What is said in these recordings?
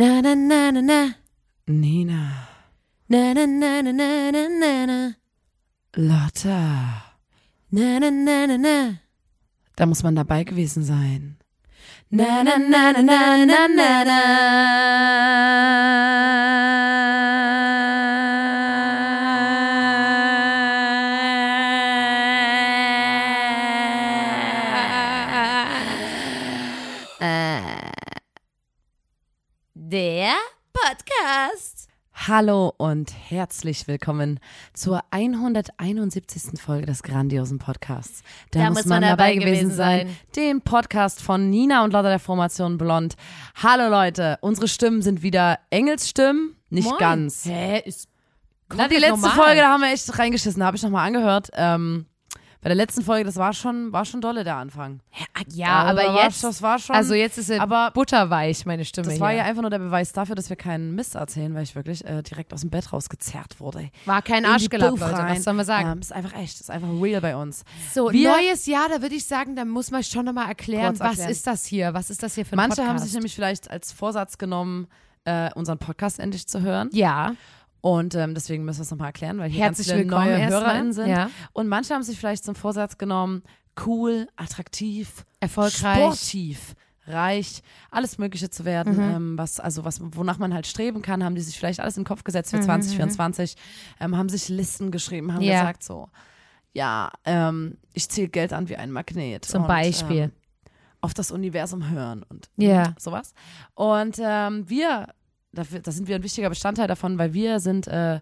Na na na na na. Nina, Na na na na na na na na. Lotta. Na na na na na. Da muss man dabei gewesen sein. Na na na na na na na na. Podcast. Hallo und herzlich willkommen zur 171. Folge des grandiosen Podcasts. Da, muss man dabei gewesen sein. Dem Podcast von Nina und Lotta der Formation Blond. Hallo Leute, unsere Stimmen sind wieder Engelsstimmen, nicht Moin. ganz. Hä, ist Na, die letzte normal. Folge, da haben wir echt reingeschissen, habe ich nochmal angehört. Ähm, bei der letzten Folge, das war schon, war schon dolle der Anfang. Ja, Also, aber war- jetzt, das war schon, also jetzt ist aber butterweich, meine Stimme das war hier. ja einfach nur der Beweis dafür, dass wir keinen Mist erzählen, weil ich wirklich äh, direkt aus dem Bett rausgezerrt wurde. War kein Arschgelapp, Leute, was soll man sagen? Ähm, ist einfach echt, ist einfach real bei uns. So, Wir- neues Jahr, da würde ich sagen, da muss man schon nochmal erklären, was erklären. ist das hier? Was ist das hier für ein Manche Podcast? haben sich nämlich vielleicht als Vorsatz genommen, äh, unseren Podcast endlich zu hören. Ja, Und ähm, deswegen müssen wir es nochmal erklären, weil hier herzlich ganz viele neue. HörerInnen sind. Ja. Und manche haben sich vielleicht zum Vorsatz genommen, cool, attraktiv, Erfolgreich. sportiv, reich, alles Mögliche zu werden, Mhm. ähm, was, also was, wonach man halt streben kann, haben die sich vielleicht alles in den Kopf gesetzt für Mhm, 2024, ähm, haben sich Listen geschrieben, haben Ja. gesagt so, ja, ähm, ich ziehe Geld an wie ein Magnet. Zum und, Beispiel. Ähm, auf das Universum hören und Ja. sowas. Und ähm, wir, dafür, da sind wir ein wichtiger Bestandteil davon, weil wir sind, äh,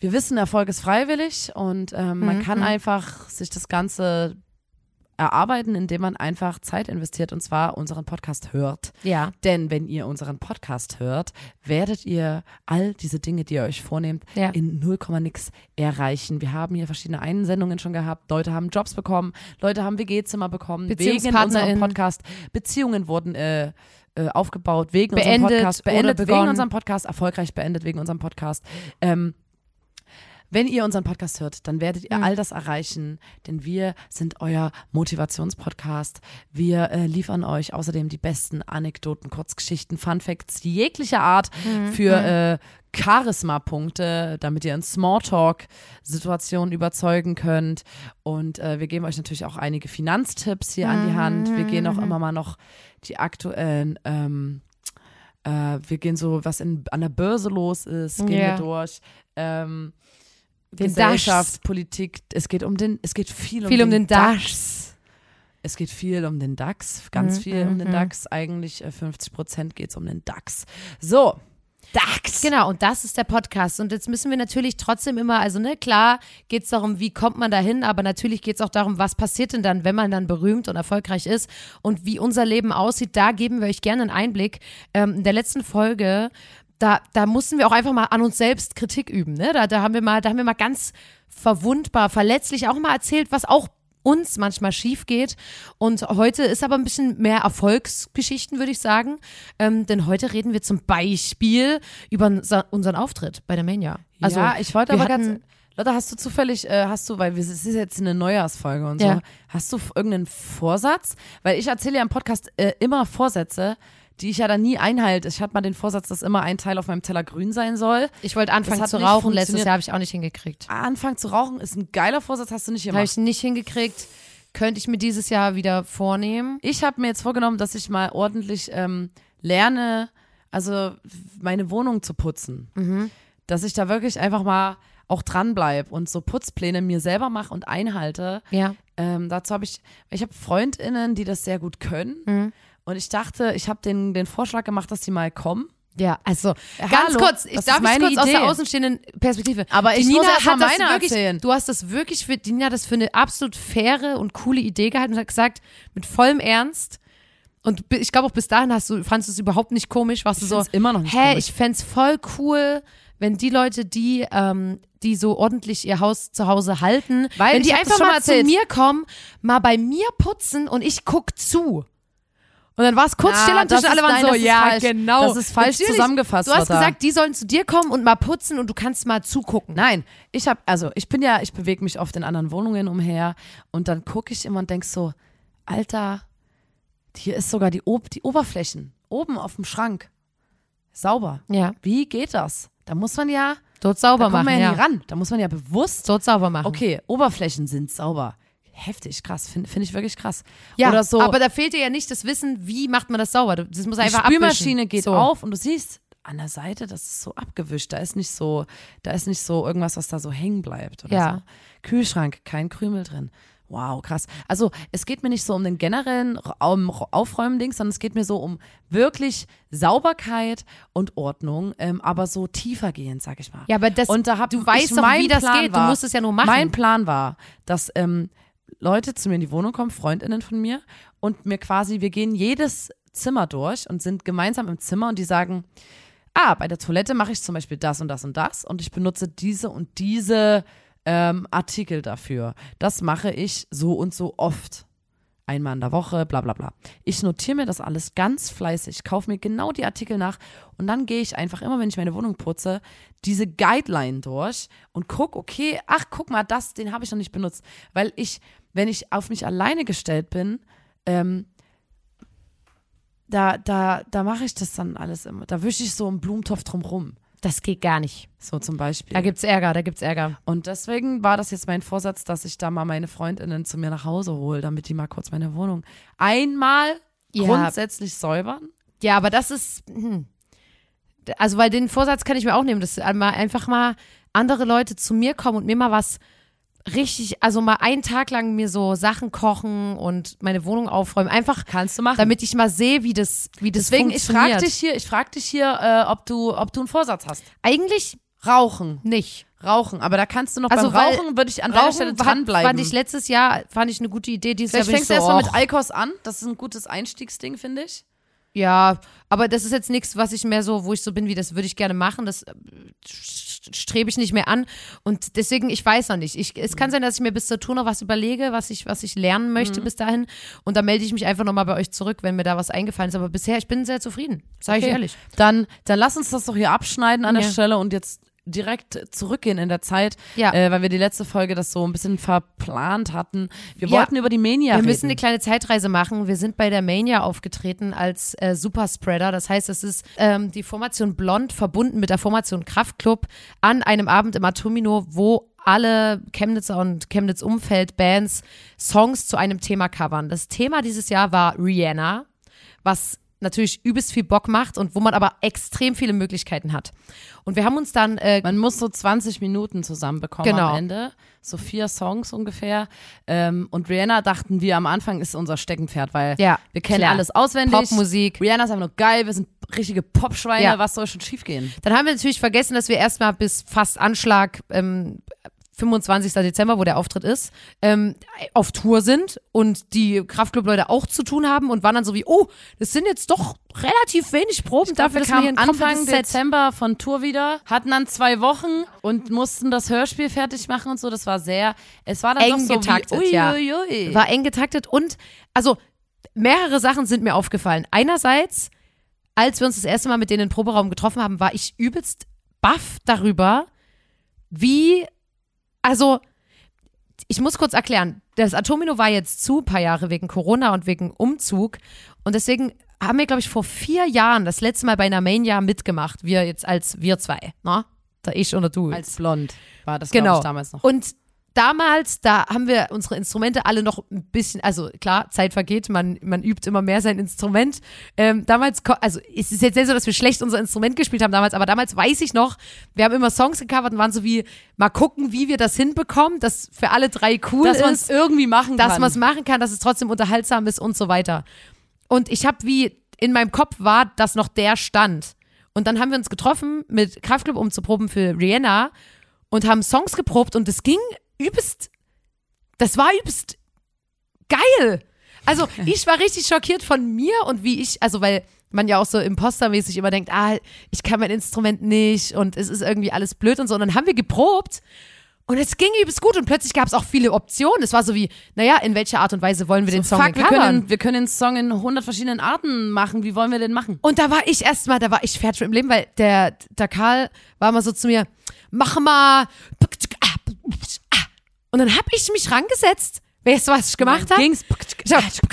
wir wissen, Erfolg ist freiwillig und ähm, man Mhm, kann mhm. einfach sich das Ganze erarbeiten, indem man einfach Zeit investiert und zwar unseren Podcast hört. Ja. Denn wenn ihr unseren Podcast hört, werdet ihr all diese Dinge, die ihr euch vornehmt, Ja. in 0, nix erreichen. Wir haben hier verschiedene Einsendungen schon gehabt. Leute haben Jobs bekommen, Leute haben WG-Zimmer bekommen, wegen unserem. Podcast. Beziehungen wurden äh, äh, aufgebaut wegen unserem Beendet Podcast, oder beendet wegen begonnen. unserem Podcast, erfolgreich beendet wegen unserem Podcast. Ähm, wenn ihr unseren Podcast hört, dann werdet ihr Mhm. all das erreichen, denn wir sind euer Motivationspodcast. Wir äh, liefern euch außerdem die besten Anekdoten, Kurzgeschichten, Fun Facts jeglicher Art Mhm. für äh, Charisma-Punkte, damit ihr in Smalltalk-Situationen überzeugen könnt. Und äh, wir geben euch natürlich auch einige Finanztipps hier an die Hand. Wir gehen Mhm. auch immer mal noch die aktuellen ähm, äh, wir gehen so, was in, an der Börse los ist, gehen Ja. wir durch. Ähm, Den Gesellschaft, DAX. Politik, es geht um den, es geht viel um Viel um den DAX. Es geht viel um den DAX, ganz Mhm, viel um den mhm. DAX. Eigentlich äh, 50 Prozent geht es um den DAX. So, DAX. Genau, und das ist der Podcast. Und jetzt müssen wir natürlich trotzdem immer, also ne, klar geht es darum, wie kommt man dahin, aber natürlich geht es auch darum, was passiert denn dann, wenn man dann berühmt und erfolgreich ist und wie unser Leben aussieht. Da geben wir euch gerne einen Einblick. Ähm, in der letzten Folge, da, da mussten wir auch einfach mal an uns selbst Kritik üben. Ne? Da, da haben wir mal, da haben wir mal ganz verwundbar, verletzlich auch mal erzählt, was auch uns manchmal schief geht. Und heute ist aber ein bisschen mehr Erfolgsgeschichten, würde ich sagen. Ähm, denn heute reden wir zum Beispiel über unser- unseren Auftritt bei der Mania. Also, ja, ich wollte aber ganz. Lotta, hast du zufällig, äh, hast du, weil es ist jetzt eine Neujahrsfolge und so, Ja. hast du irgendeinen Vorsatz? Weil ich erzähle ja im Podcast äh, immer Vorsätze, die ich ja dann nie einhalte. Ich hatte mal den Vorsatz, dass immer ein Teil auf meinem Teller grün sein soll. Ich wollte anfangen zu rauchen, letztes. Jahr habe ich auch nicht hingekriegt. Anfangen zu rauchen ist ein geiler Vorsatz, hast du nicht Habe gemacht. ich nicht hingekriegt. Könnte ich mir dieses Jahr wieder vornehmen. Ich habe mir jetzt vorgenommen, dass ich mal ordentlich ähm, lerne, also meine Wohnung zu putzen. Mhm. Dass ich da wirklich einfach mal auch dranbleibe und so Putzpläne mir selber mache und einhalte. Ja. Ähm, dazu habe ich, ich habe FreundInnen, die das sehr gut können. Mhm. Und ich dachte, ich habe den, den Vorschlag gemacht, dass sie mal kommen. Ja, also ganz hallo, kurz, ich darf meine kurz aus der Idee. außenstehenden Perspektive. Aber Die ich Nina muss erst hat das wirklich, erzählen. Du hast das wirklich für die Nina hat das für eine absolut faire und coole Idee gehalten und hat gesagt, mit vollem Ernst. Und ich glaube auch bis dahin hast du, fandest du es überhaupt nicht komisch, warst du so, immer noch nicht hä, komisch. ich fänd's voll cool, wenn die Leute, die, ähm, die so ordentlich ihr Haus zu Hause halten, Weil wenn die einfach mal mal zu erzählt. mir kommen, mal bei mir putzen und ich guck zu. Und dann war es kurz Na, still am Tisch und alle waren nein, so, ja, falsch. genau. Das ist falsch Natürlich. zusammengefasst, Du hast Lotta. gesagt, die sollen zu dir kommen und mal putzen und du kannst mal zugucken. Nein, ich habe, also ich bin ja, ich bewege mich oft in anderen Wohnungen umher und dann gucke ich immer und denk so, Alter, hier ist sogar die, Ob die Oberflächen oben auf dem Schrank. sauber. Ja. Wie geht das? Da muss man ja, Dort sauber da kommt machen. man ja ja. nie ran. Da muss man ja bewusst, Dort sauber machen. okay, Oberflächen sind sauber. Heftig, krass, finde find ich wirklich krass. Ja, Oder so, aber da fehlt dir ja nicht das Wissen, wie macht man das sauber. Das muss die einfach Spülmaschine abwischen. geht so. auf und du siehst an der Seite, das ist so abgewischt. Da ist nicht so, da ist nicht so irgendwas, was da so hängen bleibt oder Ja. so. Kühlschrank, kein Krümel drin. Wow, krass. Also es geht mir nicht so um den generellen um Aufräumen-Ding, sondern es geht mir so um wirklich Sauberkeit und Ordnung, ähm, aber so tiefer gehend, sag ich mal. Ja, aber das, und da hab du weißt doch, wie das Plan geht. War, du musst es ja nur machen. Mein Plan war, dass ähm, Leute zu mir in die Wohnung kommen, Freundinnen von mir, und mir quasi, wir gehen jedes Zimmer durch und sind gemeinsam im Zimmer und die sagen, ah, bei der Toilette mache ich zum Beispiel das und das und das und ich benutze diese und diese ähm, Artikel dafür. Das mache ich so und so oft. Einmal in der Woche, bla bla bla. Ich notiere mir das alles ganz fleißig, kaufe mir genau die Artikel nach und dann gehe ich einfach immer, wenn ich meine Wohnung putze, diese Guideline durch und guck, okay, ach, guck mal, das, den habe ich noch nicht benutzt. Weil ich, wenn ich auf mich alleine gestellt bin, ähm, da, da, da mache ich das dann alles immer. Da wische ich so einen Blumentopf drumrum. das geht gar nicht. So zum Beispiel. Da gibt's Ärger, da gibt's Ärger. Und deswegen war das jetzt mein Vorsatz, dass ich da mal meine Freundinnen zu mir nach Hause hole, damit die mal kurz meine Wohnung einmal Ja. grundsätzlich säubern. Ja, aber das ist. Hm. Also, weil den Vorsatz kann ich mir auch nehmen, dass einmal einfach mal andere Leute zu mir kommen und mir mal was richtig, also mal einen Tag lang mir so Sachen kochen und meine Wohnung aufräumen. Einfach, Kannst du machen. damit ich mal sehe, wie das, wie das Deswegen, ich funktioniert. frage dich hier, ich frag dich hier, äh, ob du, ob du einen Vorsatz hast. Eigentlich Rauchen. nicht. Rauchen. Aber da kannst du noch Also, beim Rauchen würde ich an deiner Stelle dranbleiben. fand ich letztes Jahr, fand ich eine gute Idee. Dieses Vielleicht Jahr fängst ich du so, erstmal mit och, Eikos an. Das ist ein gutes Einstiegsding, finde ich. Ja, aber das ist jetzt nichts, was ich mehr so, wo ich so bin, wie das würde ich gerne machen. Das äh, st- strebe ich nicht mehr an. Und deswegen, ich weiß noch nicht. Ich, es kann sein, dass ich mir bis zur Tour noch was überlege, was ich, was ich lernen möchte bis dahin. Und dann melde ich mich einfach nochmal bei euch zurück, wenn mir da was eingefallen ist. Aber bisher, ich bin sehr zufrieden. Sage ich Okay. ehrlich. Dann, dann lass uns das doch hier abschneiden an der Ja. Stelle und jetzt direkt zurückgehen in der Zeit, Ja. äh, weil wir die letzte Folge das so ein bisschen verplant hatten. Wir Ja. wollten über die Mania Wir reden. müssen eine kleine Zeitreise machen. Wir sind bei der Mania aufgetreten als äh, Superspreader. Das heißt, es ist ähm, die Formation Blond verbunden mit der Formation Kraftklub an einem Abend im Atomino, wo alle Chemnitzer und Chemnitz-Umfeld-Bands Songs zu einem Thema covern. Das Thema dieses Jahr war Rihanna, was natürlich übelst viel Bock macht und wo man aber extrem viele Möglichkeiten hat. Und wir haben uns dann äh, Man muss so 20 Minuten zusammenbekommen Genau. am Ende. So vier Songs ungefähr. Ähm, und Rihanna dachten wir am Anfang ist unser Steckenpferd, weil Ja, wir kennen klar. alles auswendig. Popmusik. Rihanna ist einfach nur geil, wir sind richtige Popschweine, Ja. was soll schon schiefgehen? Dann haben wir natürlich vergessen, dass wir erstmal bis fast Anschlag ähm, 25. Dezember, wo der Auftritt ist, ähm, auf Tour sind und die Kraftclub-Leute auch zu tun haben und waren dann so wie, oh, das sind jetzt doch relativ wenig Proben dafür, wir dass wir hier ein Anfang Dezember von Tour wieder, hatten dann zwei Wochen und mussten das Hörspiel fertig machen und so. Das war sehr, es war dann Eng doch so getaktet, wie, ui, ja. ui, ui. war eng getaktet und also mehrere Sachen sind mir aufgefallen. Einerseits, als wir uns das erste Mal mit denen im Proberaum getroffen haben, war ich übelst baff darüber, wie, also ich muss kurz erklären, das Atomino war jetzt zu, ein paar Jahre wegen Corona und wegen Umzug und deswegen haben wir, glaube ich, vor vier Jahren das letzte Mal bei einer Mania mitgemacht, wir jetzt als wir zwei, ne? Da ich und du. als blond war das Genau. damals noch. Und damals, da haben wir unsere Instrumente alle noch ein bisschen, also klar, Zeit vergeht, man, man übt immer mehr sein Instrument. Ähm, damals, also es ist jetzt nicht so, dass wir schlecht unser Instrument gespielt haben damals, aber damals weiß ich noch, wir haben immer Songs gecovert und waren so wie, mal gucken, wie wir das hinbekommen, dass für alle drei cool dass man es ist, irgendwie machen dass kann. man es machen kann, dass es trotzdem unterhaltsam ist und so weiter. Und ich habe wie, in meinem Kopf war das noch der Stand. Und dann haben wir uns getroffen mit Kraftclub, um zu proben für Rihanna und haben Songs geprobt und es ging übelst, das war übelst geil. Also ich war richtig schockiert von mir und wie ich, also weil man ja auch so impostermäßig immer denkt, ah, ich kann mein Instrument nicht und es ist irgendwie alles blöd und so. Und dann haben wir geprobt und es ging übelst gut und plötzlich gab es auch viele Optionen. Es war so wie, naja, in welcher Art und Weise wollen wir den Song Fuck, wir können, wir können den Song in 100 verschiedenen Arten machen. Wie wollen wir den machen? Und da war ich erstmal, da war ich fertig mit dem Leben, weil der, der Karl war mal so zu mir, mach mal. Und dann habe ich mich rangesetzt. Weißt du, was ich gemacht habe? Ging's? Ich habe ich hab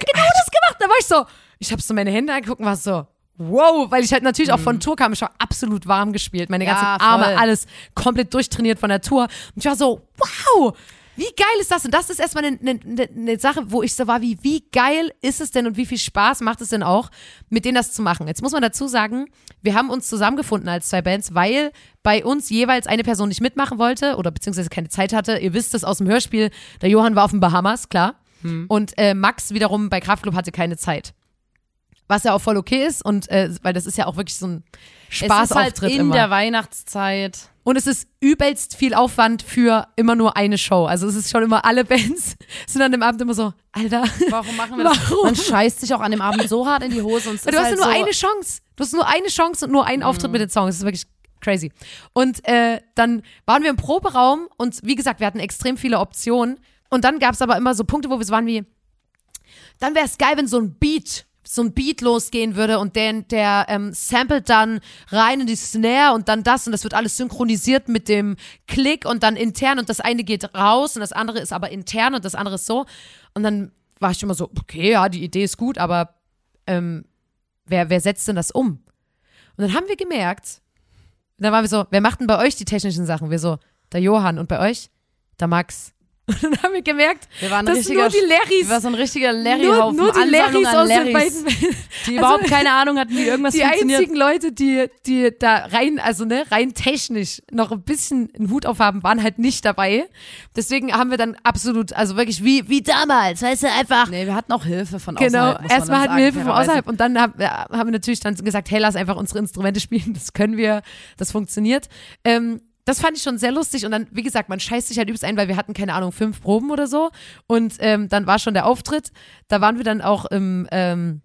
genau das gemacht. Da war ich so, ich habe so meine Hände angeguckt und war so, wow, weil ich halt natürlich auch von Tour kam, ich war absolut warm gespielt, meine Ja, ganzen Arme, voll. alles komplett durchtrainiert von der Tour. Und ich war so, wow, wie geil ist das? Und das ist erstmal eine ne, ne, ne Sache, wo ich so war, wie, wie geil ist es denn und wie viel Spaß macht es denn auch, mit denen das zu machen? Jetzt muss man dazu sagen, wir haben uns zusammengefunden als zwei Bands, weil bei uns jeweils eine Person nicht mitmachen wollte oder beziehungsweise keine Zeit hatte. Ihr wisst es aus dem Hörspiel, der Johann war auf den Bahamas, klar. Und äh, Max wiederum bei Kraftclub hatte keine Zeit. Was ja auch voll okay ist und äh, weil das ist ja auch wirklich so ein Es ist halt Spaßauftritt in immer. der Weihnachtszeit. Und es ist übelst viel Aufwand für immer nur eine Show. Also es ist schon immer, alle Bands sind an dem Abend immer so, Alter, Warum machen wir das? Warum? Man scheißt sich auch an dem Abend so hart in die Hose und es du ist hast halt ja nur so, eine Chance. Du hast nur eine Chance und nur einen Auftritt mit den Songs. Das ist wirklich crazy. Und äh, dann waren wir im Proberaum und wie gesagt, wir hatten extrem viele Optionen. Und dann gab es aber immer so Punkte, wo wir so waren wie, dann wäre es geil, wenn so ein Beat, so ein Beat losgehen würde und den, der ähm, samplet dann rein in die Snare und dann das und das wird alles synchronisiert mit dem Klick und dann intern und das eine geht raus und das andere ist aber intern und das andere ist so. Und dann war ich immer so, okay, ja, die Idee ist gut, aber ähm, wer, wer setzt denn das um? Und dann haben wir gemerkt, dann waren wir so, wer macht denn bei euch die technischen Sachen? Wir so, der Johann und bei euch? Der Max. Und dann haben wir gemerkt, wir waren dass nur die Larrys, wir so ein richtiger nur, Larry-Haufen. nur die Ansammlung Larrys an aus den Larrys, beiden die überhaupt keine Ahnung hatten, wie irgendwas die funktioniert. einzigen Leute, die, die da rein, also ne, rein technisch noch ein bisschen einen Hut aufhaben, waren halt nicht dabei. Deswegen haben wir dann absolut, also wirklich wie, wie damals, weißt du, einfach. Nee, wir hatten auch Hilfe von Genau, außerhalb. man erstmal hatten wir Hilfe von außerhalb und dann haben, ja, haben wir natürlich dann gesagt, hey, lass einfach unsere Instrumente spielen, das können wir, das funktioniert. Ähm, das fand ich schon sehr lustig und dann, wie gesagt, man scheißt sich halt übelst ein, weil wir hatten, keine Ahnung, fünf Proben oder so und ähm, dann war schon der Auftritt, da waren wir dann auch im, ähm,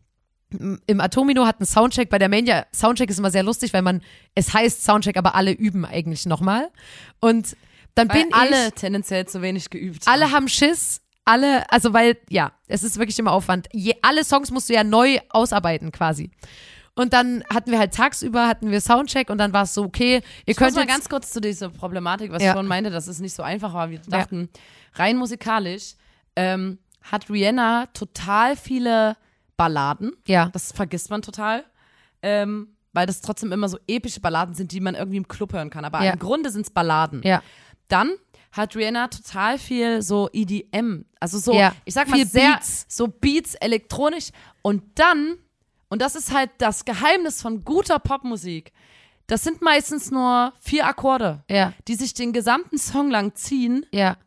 im Atomino hatten Soundcheck, bei der Mania, Soundcheck ist immer sehr lustig, weil man, es heißt Soundcheck, aber alle üben eigentlich nochmal und dann Weil bin alle ich, tendenziell zu wenig geübt. alle haben Schiss, alle, also weil, ja, es ist wirklich immer Aufwand. Je, alle Songs musst du ja neu ausarbeiten quasi. Und dann hatten wir halt tagsüber, hatten wir Soundcheck und dann war es so, okay, ihr Ich könnt mal ganz kurz zu dieser Problematik, was Ja. ich vorhin meinte, dass es nicht so einfach war, wie wir Ja. dachten. Rein musikalisch ähm, hat Rihanna total viele Balladen. ja, Das vergisst man total. Ähm, weil das trotzdem immer so epische Balladen sind, die man irgendwie im Club hören kann. Aber Ja. im Grunde sind es Balladen. ja, Dann hat Rihanna total viel so EDM, also so, Ja, ich sag mal, viel sehr, Beats. so Beats elektronisch. Und dann, und das ist halt das Geheimnis von guter Popmusik, das sind meistens nur vier Akkorde, ja, die sich den gesamten Song lang ziehen. ja,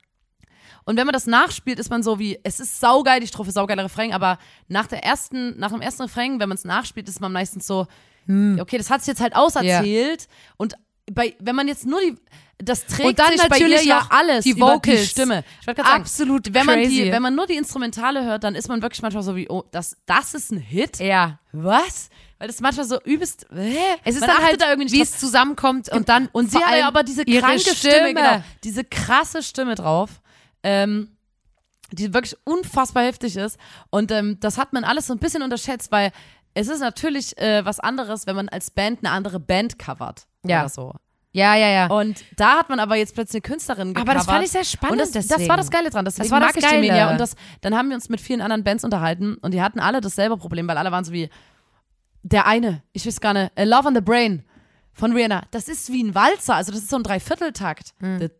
Und wenn man das nachspielt, ist man so wie, es ist saugeil, die Strophe, saugeiler Refrain, aber nach der ersten, nach dem ersten Refrain, wenn man es nachspielt, ist man meistens so, Hm. okay, das hat sich jetzt halt auserzählt. Und bei, wenn man jetzt nur die, das trägt Und dann sich bei ihr natürlich ja alles die über die Vocals. Stimme. Ich wollte gerade sagen, absolut wenn man, crazy. die, wenn man nur die Instrumentale hört, dann ist man wirklich manchmal so wie, oh, das, das ist ein Hit? ja. Was? Weil das manchmal so übelst, hä? Es ist Man dann halt, da irgendwie wie es zusammenkommt und dann Und sie hat ja aber diese kranke Stimme, Stimme. genau, diese krasse Stimme drauf, ähm, die wirklich unfassbar heftig ist. Und ähm, das hat man alles so ein bisschen unterschätzt, weil es ist natürlich äh, was anderes, wenn man als Band eine andere Band covert. Ja. Oder so. Ja, ja, ja. Und da hat man aber jetzt plötzlich eine Künstlerin gecovert. Aber das fand ich sehr spannend Und das, das war das Geile dran. Deswegen Das war das mag ich. Geile. Und das, dann haben wir uns mit vielen anderen Bands unterhalten und die hatten alle dasselbe Problem, weil alle waren so wie, der eine, ich weiß gar nicht, Love on the Brain von Rihanna, das ist wie ein Walzer, also das ist so ein Dreivierteltakt. Hm.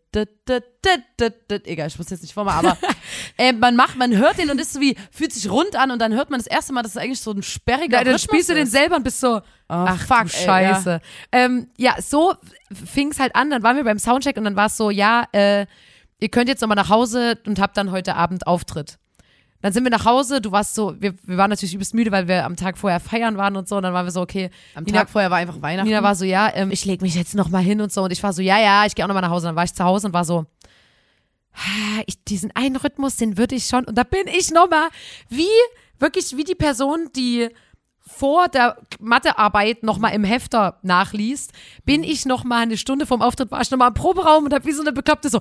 Egal, ich muss jetzt nicht vormachen, aber äh, man macht, man hört den und ist so wie, fühlt sich rund an und dann hört man das erste Mal, dass es eigentlich so ein sperriger Ja, dann spielst du den selber und bist so, ach, fuck, du ey, Scheiße. Ja, ähm, ja so fing es halt an. Dann waren wir beim Soundcheck und dann war es so, ja, äh, ihr könnt jetzt nochmal nach Hause und habt dann heute Abend Auftritt. Dann sind wir nach Hause, du warst so, wir, wir waren natürlich übelst müde, weil wir am Tag vorher feiern waren und so. Und dann waren wir so, okay. Am Nina, Tag vorher war einfach Weihnachten. Nina war so, ja, ähm, ich leg mich jetzt nochmal hin und so. Und ich war so, ja, ja, ich gehe auch nochmal nach Hause. Dann war ich zu Hause und war so, ah, ich, diesen einen Rhythmus, den würde ich schon. Und da bin ich nochmal, wie, wirklich wie die Person, die vor der Mathearbeit nochmal im Hefter nachliest, bin ich nochmal eine Stunde vorm Auftritt, war ich nochmal im Proberaum und hab wie so eine Bekloppte so,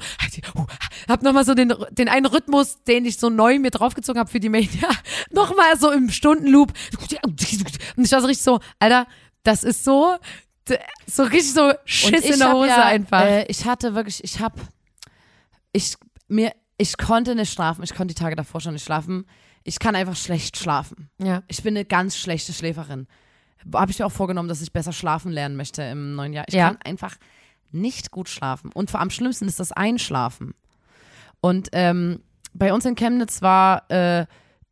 hab nochmal so den, den einen Rhythmus, den ich so neu mir draufgezogen habe für die Mania, nochmal so im Stundenloop. Und ich war so richtig so, Alter, das ist so, so richtig so Schiss in der Hose ja, einfach. Äh, ich hatte wirklich, ich hab, ich, mir, ich konnte nicht schlafen. Ich konnte die Tage davor schon nicht schlafen. Ich kann einfach schlecht schlafen. ja. Ich bin eine ganz schlechte Schläferin. habe ich mir auch vorgenommen, dass ich besser schlafen lernen möchte im neuen Jahr. Ich Ja. kann einfach nicht gut schlafen. Und vor am schlimmsten ist das Einschlafen. Und ähm, bei uns in Chemnitz war äh,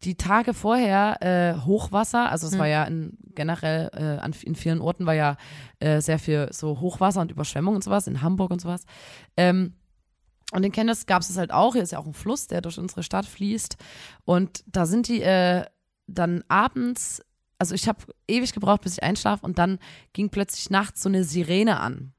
die Tage vorher äh, Hochwasser. Also es war ja in, generell äh, an, in vielen Orten war ja äh, sehr viel so Hochwasser und Überschwemmung und sowas, in Hamburg und sowas. Ähm, und in Chemnitz gab es es halt auch. Hier ist ja auch ein Fluss, der durch unsere Stadt fließt. Und da sind die äh, dann abends, also ich habe ewig gebraucht, bis ich einschlafe und dann ging plötzlich nachts so eine Sirene an.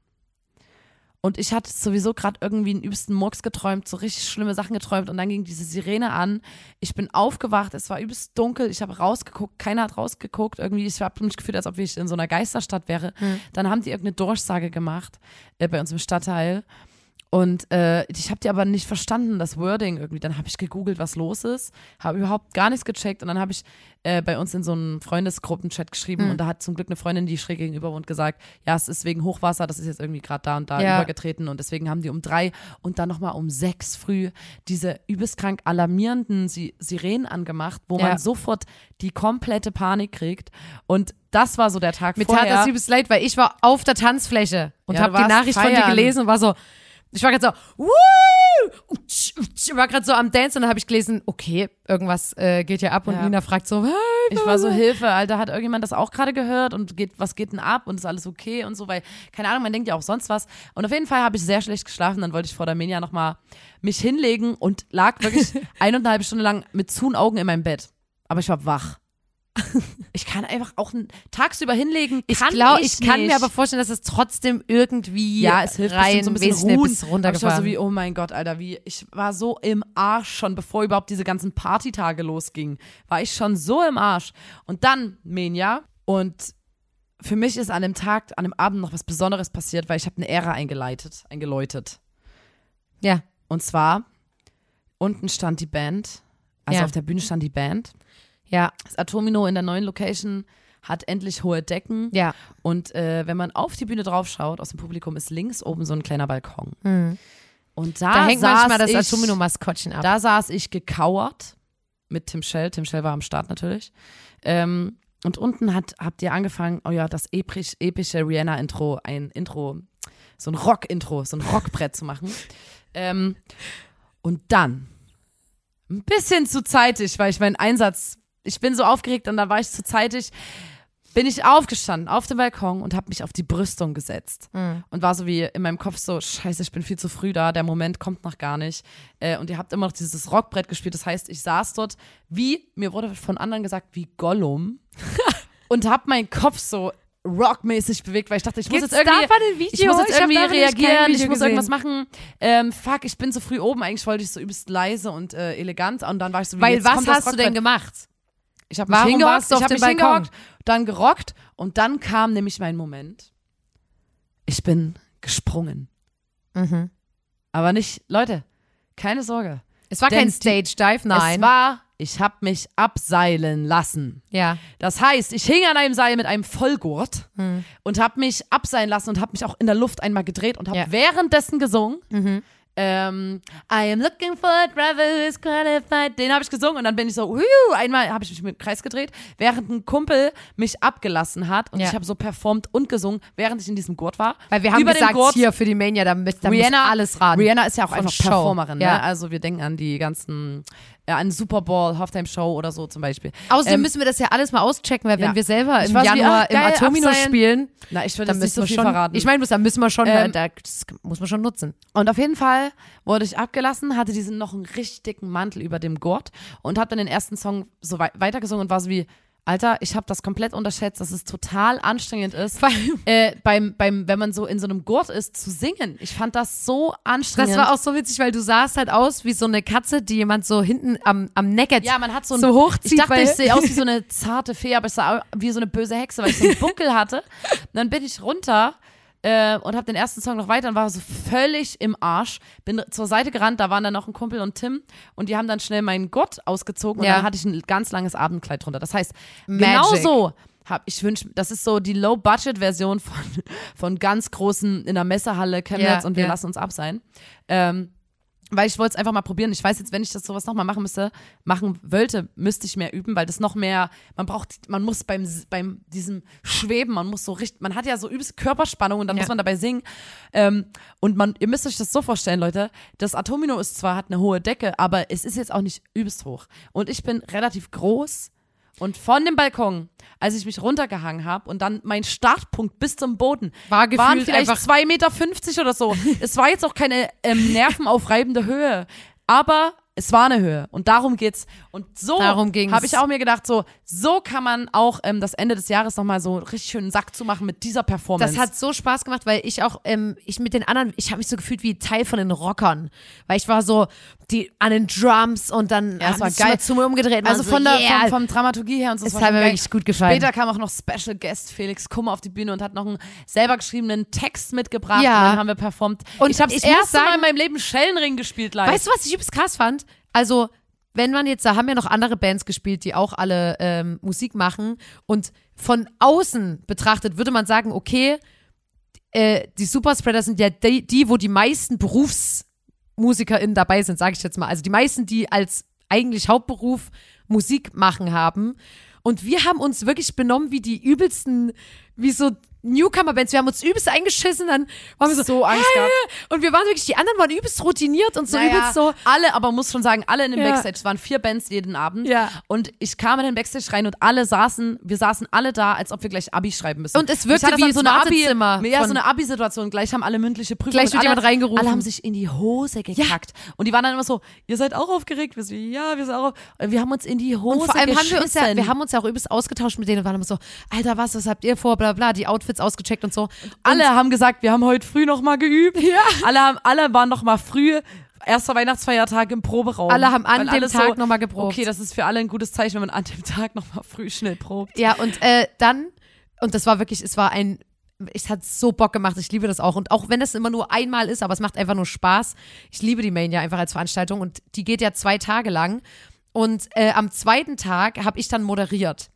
Und ich hatte sowieso gerade irgendwie einen übelsten Murks geträumt, so richtig schlimme Sachen geträumt und dann ging diese Sirene an. Ich bin aufgewacht, es war übelst dunkel, ich habe rausgeguckt, keiner hat rausgeguckt. Irgendwie, ich habe mich gefühlt, als ob ich in so einer Geisterstadt wäre. Dann haben die irgendeine Durchsage gemacht äh, bei uns im Stadtteil. Und äh, ich habe die aber nicht verstanden, das Wording irgendwie. Dann habe ich gegoogelt, was los ist, habe überhaupt gar nichts gecheckt. Und dann habe ich äh, bei uns in so einem Freundesgruppenchat geschrieben und da hat zum Glück eine Freundin, die schräg gegenüber wohnt, gesagt, ja, es ist wegen Hochwasser, das ist jetzt irgendwie gerade da und da Ja. übergetreten und deswegen haben die um drei und dann nochmal um sechs früh diese übelst krank alarmierenden Si- Sirenen angemacht, wo Ja. man sofort die komplette Panik kriegt. Und das war so der Tag Mir tat vorher. das übelst leid, weil ich war auf der Tanzfläche und Ja, habe die Nachricht von dir feiern. gelesen und war so, ich war gerade so, Woo! Ich war gerade so am Dance und dann habe ich gelesen, okay, irgendwas äh, geht ja ab und Ja. Nina fragt so, hey, Ich war so, Hilfe, Alter, hat irgendjemand das auch gerade gehört und geht, was geht denn ab und ist alles okay und so, weil, keine Ahnung, man denkt ja auch sonst was. Und auf jeden Fall habe ich sehr schlecht geschlafen, dann wollte ich vor der Menia nochmal mich hinlegen und lag wirklich eineinhalb Stunden lang mit zuen Augen in meinem Bett. Aber ich war wach. Ich kann einfach auch tagsüber hinlegen. ich kann glaube, ich, ich kann nicht. mir aber vorstellen, dass es trotzdem irgendwie ja, es hilft rein so ein bisschen ruhen. bis Aber ich war runtergefahren. so wie, oh mein Gott, Alter, wie, ich war so im Arsch schon, bevor überhaupt diese ganzen Partytage losgingen, war ich schon so im Arsch. Und dann, Menja, und für mich ist an dem Tag, an dem Abend noch was Besonderes passiert, weil ich habe eine Ära eingeleitet, eingeläutet. ja, Und zwar, unten stand die Band, also Ja. auf der Bühne stand die Band. Ja, Das Atomino in der neuen Location hat endlich hohe Decken. ja. Und äh, wenn man auf die Bühne drauf schaut, aus dem Publikum ist links oben so ein kleiner Balkon. Und da, Da hängt saß manchmal das Atomino-Maskottchen ab. Da saß ich gekauert mit Tim Shell. Tim Shell war am Start natürlich. Ähm, und unten hat, habt ihr angefangen, oh ja, das episch, epische Rihanna-Intro, ein Intro, so ein Rock-Intro, so ein Rockbrett zu machen. Ähm, und dann, ein bisschen zu zeitig, weil ich meinen Einsatz, ich bin so aufgeregt und da war ich zu zeitig, bin ich aufgestanden auf dem Balkon und habe mich auf die Brüstung gesetzt und war so wie in meinem Kopf so, scheiße, ich bin viel zu früh da, der Moment kommt noch gar nicht. Äh, und ihr habt immer noch dieses Rockbrett gespielt, das heißt, ich saß dort wie, mir wurde von anderen gesagt, wie Gollum und habe meinen Kopf so rockmäßig bewegt, weil ich dachte, ich muss Gibt's jetzt irgendwie, ich muss jetzt Ich irgendwie reagieren, ich muss gesehen. irgendwas machen. Ähm, fuck, ich bin so früh oben, eigentlich wollte ich so übelst leise und äh, elegant und dann war ich so wie, Weil was hast du denn gemacht? Ich habe mich Warum hingehockt, ich habe mich Balkon? hingehockt, dann gerockt und dann kam nämlich mein Moment. Ich bin gesprungen. Mhm. Aber nicht, Leute, keine Sorge. Es war kein die- Stage-Dive, nein. Es war, ich habe mich abseilen lassen. ja. Das heißt, ich hing an einem Seil mit einem Vollgurt und habe mich abseilen lassen und habe mich auch in der Luft einmal gedreht und habe Ja. währenddessen gesungen. Ähm, I am looking for a travel who is qualified. Den habe ich gesungen und dann bin ich so, huiu, einmal habe ich mich mit dem Kreis gedreht, während ein Kumpel mich abgelassen hat und Ja. ich habe so performt und gesungen, während ich in diesem Gurt war. Weil wir haben Über gesagt, Gurt, hier für die Mania, da, müsst- da Rihanna, muss alles ran. Rihanna ist ja auch Von einfach Show. Performerin, Ja. ne? Also wir denken an die ganzen, äh, an Super Bowl, Halftime Show oder so zum Beispiel. Außerdem Ähm, müssen wir das ja alles mal auschecken, weil wenn ja. wir selber im so wie, Januar ach, im geil, Atomino abseilen. spielen, Na, ich dann das nicht müssen so wir viel schon, verraten. ich meine, da müssen wir schon, Ähm, äh, da, das muss man schon nutzen. Und auf jeden Fall wurde ich abgelassen, hatte diesen noch einen richtig dicken Mantel über dem Gurt und habe dann den ersten Song so wei weitergesungen und war so wie, Alter, ich habe das komplett unterschätzt, dass es total anstrengend ist, äh, beim, beim, wenn man so in so einem Gurt ist, zu singen. Ich fand das so anstrengend. Das war auch so witzig, weil du sahst halt aus wie so eine Katze, die jemand so hinten am, am Neckett ja, man hat so, ein, so hochzieht. Ich dachte, ich sehe aus wie so eine zarte Fee, aber ich sah wie so eine böse Hexe, weil ich so einen Buckel hatte. Und dann bin ich runter äh, und habe den ersten Song noch weiter und war so völlig im Arsch. Bin zur Seite gerannt, da waren dann noch ein Kumpel und Tim und die haben dann schnell meinen Gott ausgezogen und Ja. dann hatte ich ein ganz langes Abendkleid drunter. Das heißt, Magic. genau so hab ich wünsch, das ist so die Low-Budget-Version von, von ganz großen in der Messehalle Chemnitz Ja, und wir ja. lassen uns ab sein. Ähm, weil ich wollte es einfach mal probieren. Ich weiß jetzt, wenn ich das sowas nochmal machen müsste, machen wollte, müsste ich mehr üben, weil das noch mehr, man braucht, man muss beim, beim diesem Schweben, man muss so richtig, man hat ja so übelst Körperspannung und dann ja. muss man dabei singen. Ähm, und man, ihr müsst euch das so vorstellen, Leute, das Atomino ist zwar, hat eine hohe Decke, aber es ist jetzt auch nicht übelst hoch. Und ich bin relativ groß und von dem Balkon, als ich mich runtergehangen habe und dann mein Startpunkt bis zum Boden war waren vielleicht 2,50 Meter oder so. es war jetzt auch keine ähm, nervenaufreibende Höhe. Aber es war eine Höhe und darum geht's. Und so habe ich auch mir gedacht, so, so kann man auch ähm, das Ende des Jahres nochmal so richtig schönen Sack zu machen mit dieser Performance. Das hat so Spaß gemacht, weil ich auch, ähm, ich mit den anderen, ich habe mich so gefühlt wie Teil von den Rockern. Weil ich war so, die an den Drums und dann ja, das war geil. zu mir umgedreht. Also von der, yeah. vom, vom, Dramaturgie her und so. Es hat mir wirklich gut gefallen. Später kam auch noch Special Guest Felix Kummer auf die Bühne und hat noch einen selber geschriebenen Text mitgebracht. Ja. Und dann haben wir performt. Und ich habe das erste Mal in meinem Leben Schellenring gespielt live. Weißt du, was ich übelst krass fand? Also, wenn man jetzt, da haben ja noch andere Bands gespielt, die auch alle ähm, Musik machen und von außen betrachtet würde man sagen, okay, äh, die Superspreader sind ja die, die, wo die meisten BerufsmusikerInnen dabei sind, sage ich jetzt mal. Also die meisten, die als eigentlich Hauptberuf Musik machen haben. Und wir haben uns wirklich benommen wie die übelsten, wie so Newcomer-Bands, wir haben uns übelst eingeschissen, dann waren wir so, so Angst gehabt. Und wir waren wirklich, die anderen waren übelst routiniert und so naja, übelst so. Alle, aber muss schon sagen, alle in dem ja. Backstage, es waren vier Bands jeden Abend. Ja. Und ich kam in den Backstage rein und alle saßen, wir saßen alle da, als ob wir gleich Abi schreiben müssen. Und es wirkte wie so eine Abi, ja, so eine Abi-Situation. Gleich haben alle mündliche Prüfungen. Gleich wird alle, jemand reingerufen. Alle haben sich in die Hose gekackt. Ja. Und die waren dann immer so, ihr seid auch aufgeregt? Wir so, ja, wir sind auch Wir haben uns in die Hose und vor allem haben wir uns ja, wir haben uns ja auch übelst ausgetauscht mit denen und waren immer so, Alter, was, was habt ihr vor, bla bla, die Outfits ausgecheckt und so. Und alle haben gesagt, wir haben heute früh noch mal geübt. Ja. Alle, haben, alle waren noch mal früh erster Weihnachtsfeiertag im Proberaum. Alle haben an dem Tag so, nochmal geprobt. Okay, das ist für alle ein gutes Zeichen, wenn man an dem Tag nochmal früh schnell probt. Ja, und äh, dann, und das war wirklich, es war ein, es hat so Bock gemacht, ich liebe das auch. Und auch wenn das immer nur einmal ist, aber es macht einfach nur Spaß. Ich liebe die Mania einfach als Veranstaltung und die geht ja zwei Tage lang. Und äh, am zweiten Tag habe ich dann moderiert.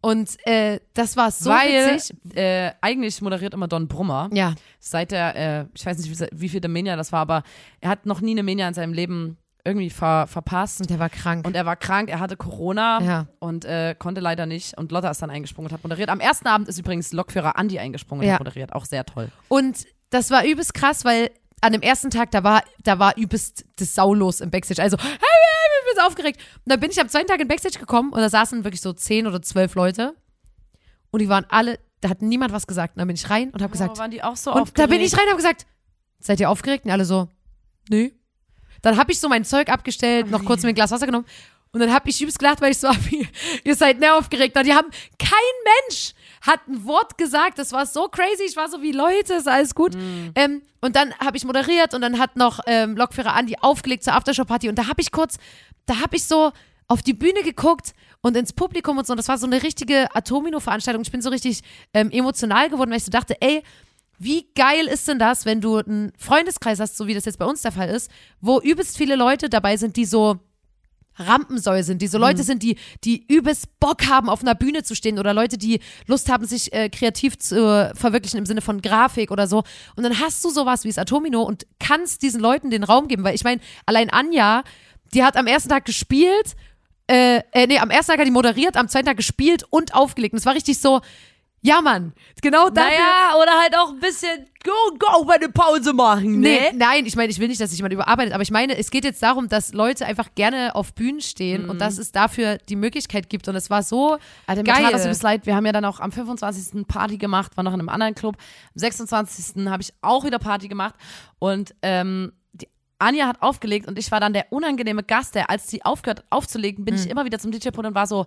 Und äh, das war so Weil, witzig. Äh, eigentlich moderiert immer Don Brummer. Ja. Seit der, äh, ich weiß nicht, wie, wie viel der Mania das war, aber er hat noch nie eine Mania in seinem Leben irgendwie ver, verpasst. Und er war krank. Und er war krank, er hatte Corona ja. und äh, konnte leider nicht. Und Lotta ist dann eingesprungen und hat moderiert. Am ersten Abend ist übrigens Lokführer Andy eingesprungen und ja. hat moderiert. Auch sehr toll. Und das war übelst krass, weil an dem ersten Tag, da war, da war übelst das Saulos im Backstage. Also, hey, so aufgeregt. Und dann bin ich am zweiten Tag in Backstage gekommen und da saßen wirklich so zehn oder zwölf Leute. Und die waren alle, da hat niemand was gesagt. Und dann bin ich rein und habe gesagt. Oh, waren die auch so und aufgeregt? da bin ich rein und habe gesagt, seid ihr aufgeregt? Und alle so, nö. Dann habe ich so mein Zeug abgestellt, oh, noch kurz mir ein Glas Wasser genommen. Und dann habe ich übelst gelacht, weil ich so, ihr seid mehr aufgeregt. Und die haben, kein Mensch hat ein Wort gesagt. Das war so crazy. Ich war so wie, Leute, ist alles gut. Mm. Ähm, und dann habe ich moderiert und dann hat noch ähm, Lokführer Andi aufgelegt zur Aftershow-Party. Und da habe ich kurz, da habe ich so auf die Bühne geguckt und ins Publikum und so. Und das war so eine richtige Atomino-Veranstaltung. Ich bin so richtig ähm, emotional geworden, weil ich so dachte, ey, wie geil ist denn das, wenn du einen Freundeskreis hast, so wie das jetzt bei uns der Fall ist, wo übelst viele Leute dabei sind, die so Rampensäue sind, die so Leute mhm. sind, die, die übelst Bock haben, auf einer Bühne zu stehen oder Leute, die Lust haben, sich äh, kreativ zu äh, verwirklichen im Sinne von Grafik oder so. Und dann hast du sowas wie das Atomino und kannst diesen Leuten den Raum geben, weil ich meine, allein Anja, die hat am ersten Tag gespielt, äh, äh, nee, am ersten Tag hat die moderiert, am zweiten Tag gespielt und aufgelegt. Und es war richtig so, ja, Mann, genau dafür. Naja, oder halt auch ein bisschen go, go eine Pause machen, ne? Nee, nein, ich meine, ich will nicht, dass sich jemand überarbeitet, aber ich meine, es geht jetzt darum, dass Leute einfach gerne auf Bühnen stehen mhm. und dass es dafür die Möglichkeit gibt und es war so Alter, geil. Mir tat das leid. Wir haben ja dann auch am 25. Party gemacht, war noch in einem anderen Club. Am 26. habe ich auch wieder Party gemacht und ähm, Anja hat aufgelegt und ich war dann der unangenehme Gast, der, als sie aufgehört aufzulegen, bin mhm. ich immer wieder zum DJ-Pult und war so,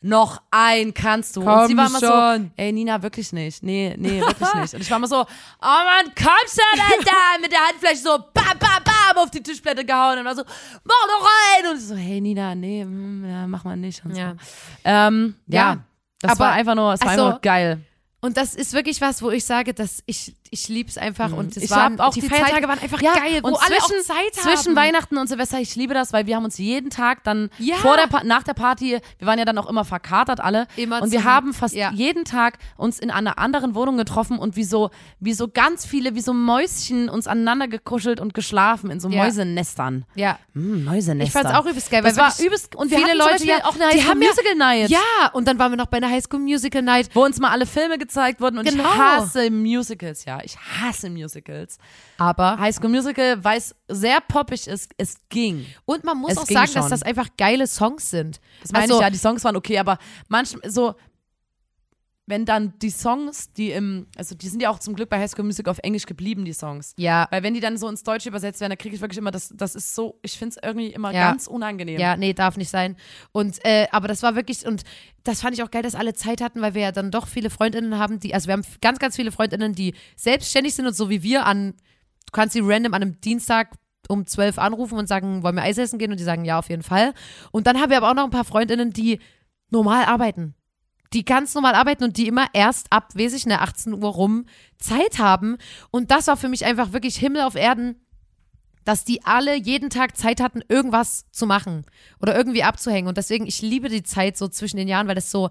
noch ein kannst du. Komm und sie war immer schon. so, ey Nina, wirklich nicht. Nee, nee, wirklich nicht. Und ich war immer so, oh Mann, komm schon, Alter, mit der Handfläche so, bam, bam, bam, auf die Tischplatte gehauen und war so, mach doch rein. Und ich so, hey Nina, nee, mm, ja, mach mal nicht. Und ja. So. Ähm, ja. ja. das aber, war einfach nur, es war also, einfach nur geil. Und das ist wirklich was, wo ich sage, dass ich, ich lieb's einfach Mhm. und es Ich waren, hab auch die, die Feiertage Zeit- waren einfach Ja, geil, und zwischen-. Zwischen Weihnachten und Silvester, ich liebe das, weil wir haben uns jeden Tag dann Ja. vor der Pa- nach der Party, wir waren ja dann auch immer verkatert alle Immer und wir haben fast ja. jeden Tag uns in einer anderen Wohnung getroffen und wie so wie so ganz viele wie so Mäuschen uns aneinander gekuschelt und geschlafen in so. Mäusenestern. ja, Hm, Mäusenester. ich fand's auch übelst geil, weil Das war übelst und viele Leute ja auch eine High die School Musical Night. Ja, und dann waren wir noch bei einer High School Musical Night. Wo uns mal alle Filme gezeigt wurden und Genau. ich hasse Musicals, ja. Ich hasse Musicals. Aber High School Musical, weil es sehr poppig ist, es ging. und man muss Es auch sagen, dass schon. das einfach geile Songs sind. Das meine Also- ich ja, die Songs waren okay, aber manchmal so, wenn dann die Songs, die im, also die sind ja auch zum Glück bei High School Music auf Englisch geblieben, die Songs. Ja, Weil wenn die dann so ins Deutsche übersetzt werden, dann kriege ich wirklich immer, das, das ist so, ich finde es irgendwie immer Ja. ganz unangenehm. ja, nee, darf nicht sein. Und äh, aber das war wirklich und das fand ich auch geil, dass alle Zeit hatten, weil wir ja dann doch viele Freundinnen haben, die also wir haben ganz ganz viele Freundinnen, die selbstständig sind und so wie wir an du kannst sie random an einem Dienstag um 12 anrufen und sagen, wollen wir Eis essen gehen und die sagen ja auf jeden Fall. Und dann haben wir aber auch noch ein paar Freundinnen, die normal arbeiten. Die ganz normal arbeiten und die immer erst ab, weiß ich, ne, 18 Uhr rum Zeit haben. Und das war für mich einfach wirklich Himmel auf Erden, dass die alle jeden Tag Zeit hatten, irgendwas zu machen oder irgendwie abzuhängen. Und deswegen, ich liebe die Zeit so zwischen den Jahren, weil das so,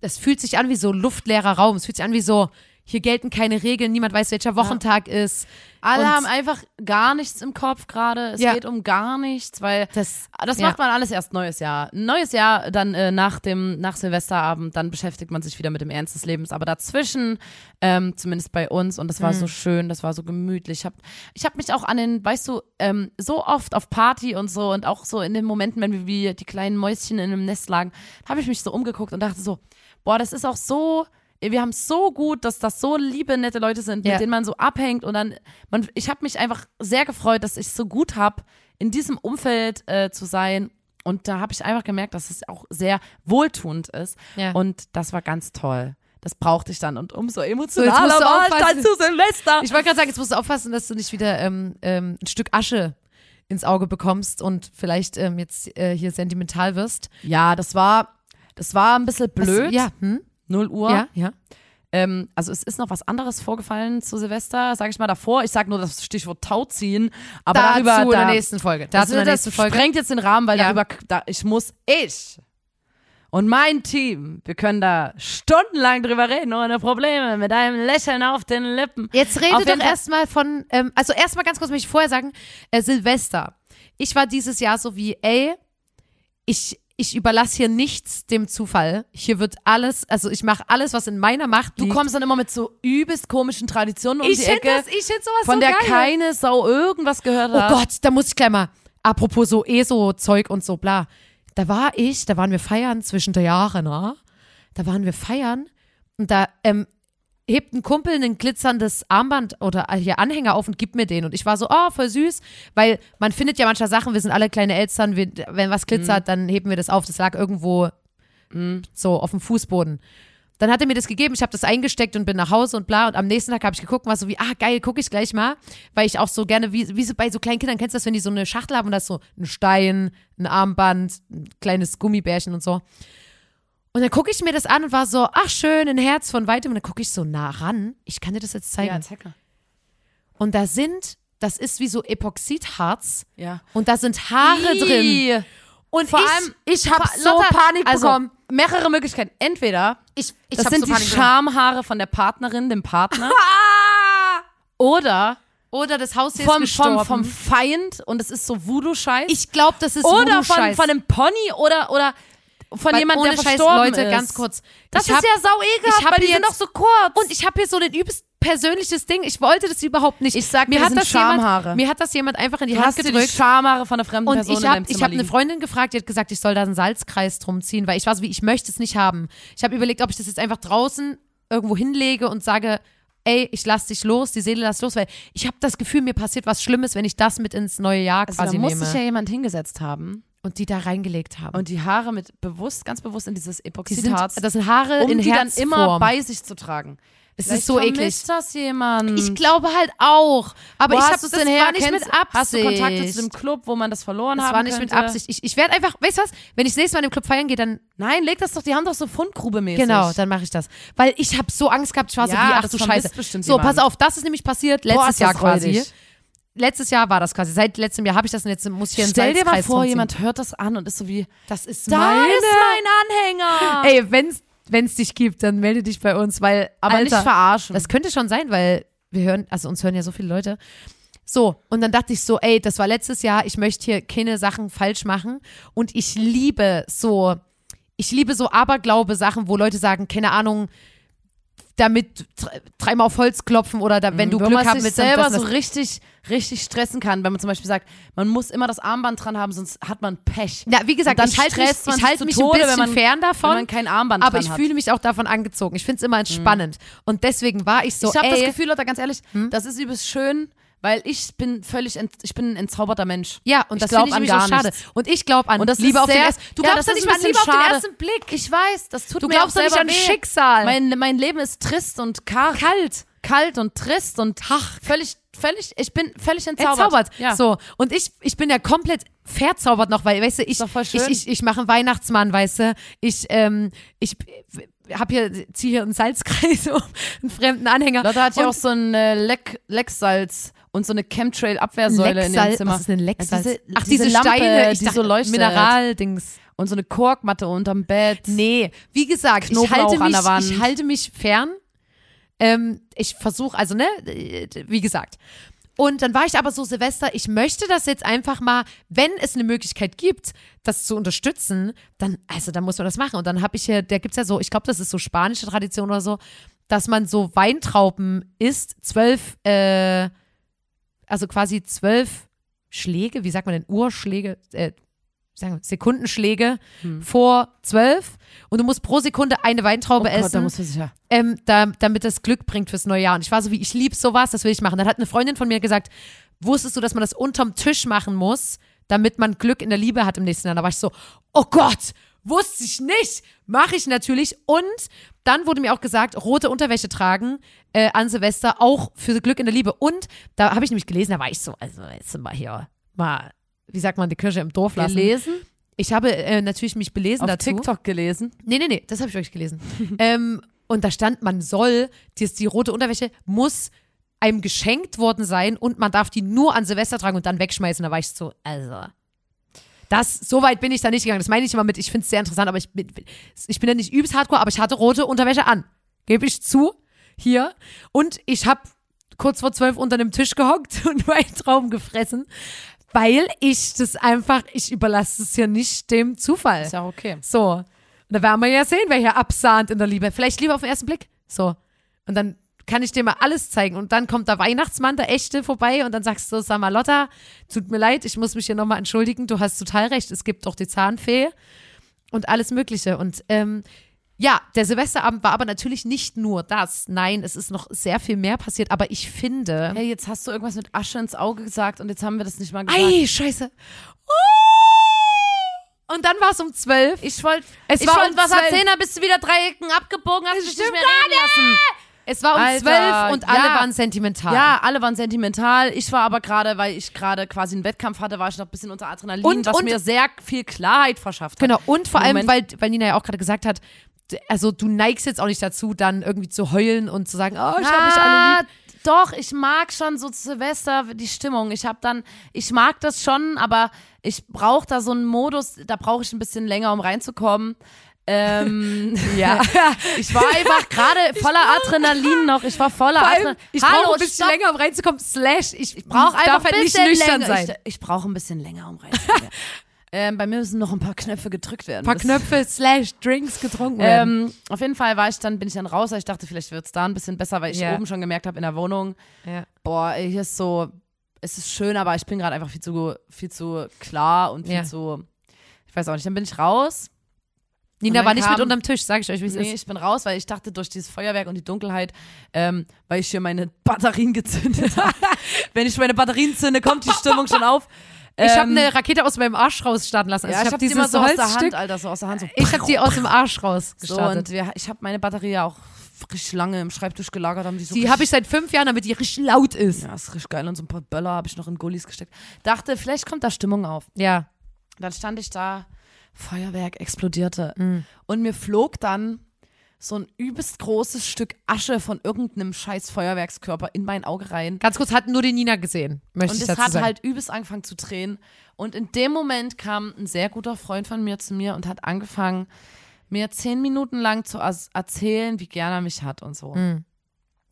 das fühlt sich an wie so luftleerer Raum. Es fühlt sich an wie so, hier gelten keine Regeln, niemand weiß, welcher Wochentag ist. Alle Und- haben einfach gar nichts im Kopf gerade. Es Ja. geht um gar nichts, weil Das, das ja. macht man alles erst neues Jahr. Neues Jahr, dann äh, nach dem nach Silvesterabend, dann beschäftigt man sich wieder mit dem Ernst des Lebens. Aber dazwischen, ähm, zumindest bei uns, und das war Mhm. so schön, das war so gemütlich. Ich habe ich hab mich auch an den, weißt du, ähm, so oft auf Party und so und auch so in den Momenten, wenn wir wie die kleinen Mäuschen in einem Nest lagen, habe ich mich so umgeguckt und dachte so, boah, das ist auch so wir haben es so gut, dass das so liebe, nette Leute sind, Ja. mit denen man so abhängt und dann, man, ich habe mich einfach sehr gefreut, dass ich es so gut habe, in diesem Umfeld äh, zu sein. Und da habe ich einfach gemerkt, dass es auch sehr wohltuend ist. Ja. Und das war ganz toll. Das brauchte ich dann. Und umso So, emotionaler du war ich dann zu Silvester. Ich wollte gerade sagen, jetzt musst du aufpassen, dass du nicht wieder ähm, ähm, ein Stück Asche ins Auge bekommst und vielleicht ähm, jetzt äh, hier sentimental wirst. ja, das war, das war ein bisschen blöd. Was, ja, hm? 0 Uhr. ja, ja. Ähm, also es ist noch was anderes vorgefallen zu Silvester, sage ich mal davor. Ich sage nur das Stichwort Tauziehen, aber Dazu darüber in da, der nächsten Folge. das, Dazu in der nächsten Folge. sprengt jetzt den Rahmen, weil Ja. darüber da, ich muss ich und mein Team, wir können da stundenlang drüber reden ohne Probleme mit einem Lächeln auf den Lippen. Jetzt rede doch erstmal von, ähm, also erstmal ganz kurz möchte ich vorher sagen, äh, Silvester. Ich war dieses Jahr so wie, ey, ich, ich überlasse hier nichts dem Zufall. Hier wird alles, also ich mache alles, was in meiner Macht Du liegt. kommst dann immer mit so übelst komischen Traditionen um ich die Ecke, das, ich finde sowas von so der geil. keine Sau irgendwas gehört Oh hat. Gott, da muss ich gleich mal, apropos so ESO-Zeug und so bla. Da war ich, da waren wir feiern zwischen der Jahre, ne? Da waren wir feiern und da ähm, hebt ein Kumpel ein glitzerndes Armband oder hier Anhänger auf und gibt mir den. Und ich war so, oh, voll süß, weil man findet ja manchmal Sachen, wir sind alle kleine Eltern, wir, wenn was glitzert, dann heben wir das auf. Das lag irgendwo so auf dem Fußboden. Dann hat er mir das gegeben, ich habe das eingesteckt und bin nach Hause und bla. Und am nächsten Tag habe ich geguckt und war so wie, ah, geil, gucke ich gleich mal. Weil ich auch so gerne, wie, wie so bei so kleinen Kindern, kennst du das, wenn die so eine Schachtel haben und da ist so ein Stein, ein Armband, ein kleines Gummibärchen und so. Und dann gucke ich mir das an und war so, ach schön, ein Herz von weitem. Und dann gucke ich so nah ran. Ich kann dir das jetzt zeigen. Ja, zeig mal. Und da sind, das ist wie so Epoxidharz. Ja. Und da sind Haare drin. Ih. Und Vor ich, allem- ich habe so Lotta, Panik also, bekommen. Mehrere Möglichkeiten. Entweder Ich, ich das sind so die. Schamhaare von der Partnerin, dem Partner. Ah! oder Oder das Haustier ist vom, vom, gestorben. vom Feind und es ist so Voodoo-Scheiß. ich glaube, das ist oder von, Voodoo-Scheiß. von einem Pony oder, oder von jemandem, der Scheiß, verstorben Leute, ist. ganz kurz. Das Ich ist hab- ja sau ich ekelhaft, weil die sind jetzt- doch so kurz. Und ich habe hier so ein übelst persönliches Ding. Ich wollte das überhaupt nicht. Ich sag mir das hat sind das jemand, Schamhaare. Mir hat das jemand einfach in die du Hand dir die gedrückt. Schamhaare von einer fremden Und Person ich habe ich Zimmer hab eine. Freundin gefragt, die hat gesagt, ich soll da einen Salzkreis drum ziehen, weil ich war so wie, ich möchte es nicht haben. Ich habe überlegt, ob ich das jetzt einfach draußen irgendwo hinlege und sage, ey, ich lass dich los, die Seele lass los, weil ich habe das Gefühl, mir passiert was Schlimmes, wenn ich das mit ins neue Jahr Also da quasi muss nehme. sich ja jemand hingesetzt haben und die da reingelegt haben. und die Haare mit bewusst, ganz bewusst in dieses die Epoxidharz, das sind Haare um in die dann Herzform. immer bei sich zu tragen. Es Vielleicht ist so eklig. das jemand. Ich glaube halt auch. Aber Wo ich habe das denn her? war nicht Kennst- mit Absicht. Hast du Kontakte zu dem Club, wo man das verloren Das haben war nicht könnte? mit Absicht. Ich, ich werde einfach, weißt du was? Wenn ich das nächste Mal in dem Club feiern gehe, dann Nein, leg das doch, die haben doch so Fundgrube-mäßig. genau, dann mache ich das, weil ich habe so Angst gehabt. Ich war so Ja, wie ach das du Scheiße. So, jemand. pass auf, das ist nämlich passiert Boah, letztes ist Jahr das quasi. räudig. Letztes Jahr war das quasi. Seit letztem Jahr habe ich das und jetzt muss ich hier Stell dir mal vor, jemand hört das an und ist so wie, das ist da meine. ist mein Anhänger. Ey, wenn's wenn's dich gibt, dann melde dich bei uns, weil Aber Alter, nicht verarschen. Das könnte schon sein, weil wir hören, also uns hören ja so viele Leute. So, und dann dachte ich so, ey, das war letztes Jahr, ich möchte hier keine Sachen falsch machen. Und ich liebe so, ich liebe so Aberglaube-Sachen, wo Leute sagen, keine Ahnung, damit dr- dreimal auf Holz klopfen oder da, wenn du Wo Glück haben willst, dann selber das, so richtig, richtig stressen kann, wenn man zum Beispiel sagt, man muss immer das Armband dran haben, sonst hat man Pech. Ja, wie gesagt, ich halte mich, ich zu mich Tode, ein bisschen wenn man- fern davon. wenn man kein Armband aber ich hat. fühle mich auch davon angezogen. Ich finde es immer entspannend. Und deswegen war ich so, ich habe das Gefühl, Leute, ganz ehrlich, das ist übelst schön, weil ich bin völlig, ent, ich bin ein entzauberter Mensch. Ja, und ich das glaub finde ich an nämlich so gar schade. Und ich glaube an Und das Liebe auf den sehr- ersten Du Ja, glaubst ist nicht mal Liebe bisschen auf den schade. ersten Blick. Ich weiß, das tut Du mir glaubst auch doch nicht selber an weh. Schicksal. Mein, mein Leben ist trist und karg. Kalt. Kalt und trist und ach, völlig, völlig, ich bin völlig entzaubert. Entzaubert. Ja. So. Und ich, ich bin ja komplett verzaubert noch, weil, weißt du, ich, ich, ich, ich mache einen Weihnachtsmann, weißt du. Ich, ähm, ich hab hier, ziehe hier einen Salzkreis um einen fremden Anhänger. Lotte hat ja auch so ein äh, Leck, Lecksalz und so eine Chemtrail-Abwehrsäule in Lecksalz. Zimmer. Was ist denn Lecksalz? Ja, diese- Ach, diese diese, Lampe, Steine, ich die dachte, so leuchtet. Mineraldings. Und so eine Korkmatte unterm Bett. Nee, wie gesagt, ich Knoblauch halte, an mich, der Wand. ich halte mich fern. Ähm, ich versuche, also ne, wie gesagt. Und dann war ich aber so, Silvester, ich möchte das jetzt einfach mal, wenn es eine Möglichkeit gibt, das zu unterstützen, dann, also dann muss man das machen. Und dann habe ich hier, da gibt's ja so, ich glaube, das ist so spanische Tradition oder so, dass man so Weintrauben isst, zwölf, äh, also quasi zwölf Schläge, wie sagt man denn, Urschläge, äh, sagen wir, Sekundenschläge vor zwölf und du musst pro Sekunde eine Weintraube Hm. oh Gott, essen da muss man sich ja. ähm, da, damit das Glück bringt fürs neue Jahr. Und ich war so wie, ich liebe sowas, das will ich machen. Dann hat eine Freundin von mir gesagt, wusstest du, dass man das unterm Tisch machen muss, damit man Glück in der Liebe hat im nächsten Jahr? Da war ich so, oh Gott, wusste ich nicht. Mache ich natürlich. Und dann wurde mir auch gesagt, rote Unterwäsche tragen äh, an Silvester auch für Glück in der Liebe. Und da habe ich nämlich gelesen, da war ich so, also jetzt mal hier, mal, wie sagt man, die Kirche im Dorf lassen. Gelesen? Ich habe äh, natürlich mich belesen Auf dazu. TikTok gelesen. Nee, nee, nee, das habe ich euch gelesen. ähm, und da stand, man soll, die, die rote Unterwäsche muss einem geschenkt worden sein und man darf die nur an Silvester tragen und dann wegschmeißen. Da war ich so, also. Das, so weit bin ich da nicht gegangen. Das meine ich immer mit, ich finde es sehr interessant, aber ich bin, ich bin ja nicht übelst hardcore, aber ich hatte rote Unterwäsche an. Gebe ich zu. Hier. Und ich habe kurz vor zwölf unter einem Tisch gehockt und Weintrauben gefressen, weil ich das einfach, ich überlasse es ja nicht dem Zufall. Ist ja okay. So. Und da werden wir ja sehen, wer hier absahnt in der Liebe. Vielleicht lieber auf den ersten Blick. So. Und dann kann ich dir mal alles zeigen. Und dann kommt der Weihnachtsmann, der echte, vorbei und dann sagst du, sag mal, Lotta, tut mir leid, ich muss mich hier nochmal entschuldigen. Du hast total recht. Es gibt doch die Zahnfee und alles Mögliche. Und ähm, ja, der Silvesterabend war aber natürlich nicht nur das. Nein, es ist noch sehr viel mehr passiert. Aber ich finde. Hey, jetzt hast du irgendwas mit Asche ins Auge gesagt und jetzt haben wir das nicht mal gesagt. Ei, scheiße. Oh! Und dann war es um zwölf. Ich wollte Es ich war wollte um was 12. erzählen, da bist du wieder Dreiecken abgebogen, hast dich nicht mehr reden lassen. Es war um Alter, zwölf und alle ja. waren sentimental. Ja, alle waren sentimental. Ich war aber gerade, weil ich gerade quasi einen Wettkampf hatte, war ich noch ein bisschen unter Adrenalin, Und- was und- mir sehr viel Klarheit verschafft hat. Genau, und vor allem, weil, weil Nina ja auch gerade gesagt hat, also du neigst jetzt auch nicht dazu, dann irgendwie zu heulen und zu sagen, oh, ich hab mich alle lieb. Doch, ich mag schon so Silvester die Stimmung. Ich habe dann, ich mag das schon, aber ich brauche da so einen Modus, da brauche ich ein bisschen länger, um reinzukommen. Ähm, Ja. ich war einfach gerade voller Adrenalin noch. Ich war voller Adrenalin. ich brauche ein bisschen stopp. länger, um reinzukommen. Slash, ich, Ich brauche einfach ein halt nicht bisschen nüchtern länger. sein. Ich, ich brauche ein bisschen länger, um reinzukommen. ähm, bei mir müssen noch ein paar Knöpfe gedrückt werden. Ein paar Knöpfe, Slash, Drinks getrunken werden. Ähm, auf jeden Fall war ich dann, bin ich dann raus, weil ich dachte, vielleicht wird es da ein bisschen besser, weil ich Ja. oben schon gemerkt habe in der Wohnung, ja. boah, hier ist so, es ist schön, aber ich bin gerade einfach viel zu, viel zu klar und viel Ja. zu, ich weiß auch nicht, dann bin ich raus. Nina war nicht mit kam- unterm Tisch, sag ich euch, wie es Nee, ist. ich bin raus, weil ich dachte, durch dieses Feuerwerk und die Dunkelheit, ähm, weil ich hier meine Batterien gezündet habe. Wenn ich meine Batterien zünde, kommt die Stimmung schon auf. Ich habe Ähm, eine Rakete aus meinem Arsch rausstarten lassen. Also ja, ich habe hab die immer so aus der Holzstück, Hand, Alter, so aus der Hand. So ich habe die aus dem Arsch So, rausgestartet. und wir, ich habe meine Batterie ja auch richtig lange im Schreibtisch gelagert haben. Die, so Die habe ich seit fünf Jahren, damit die richtig laut ist. Ja, ist richtig geil. Und so ein paar Böller habe ich noch in Gullis gesteckt. Dachte, vielleicht kommt da Stimmung auf. Ja. Dann stand ich da, Feuerwerk explodierte. Mhm. Und mir flog dann so ein übelst großes Stück Asche von irgendeinem scheiß Feuerwerkskörper in mein Auge rein. Ganz kurz, hat nur die Nina gesehen, möchte Und ich es dazu hat sagen. halt übelst angefangen zu drehen. Und in dem Moment kam ein sehr guter Freund von mir zu mir und hat angefangen, mir zehn Minuten lang zu erzählen, wie gern er mich hat und so. Mhm.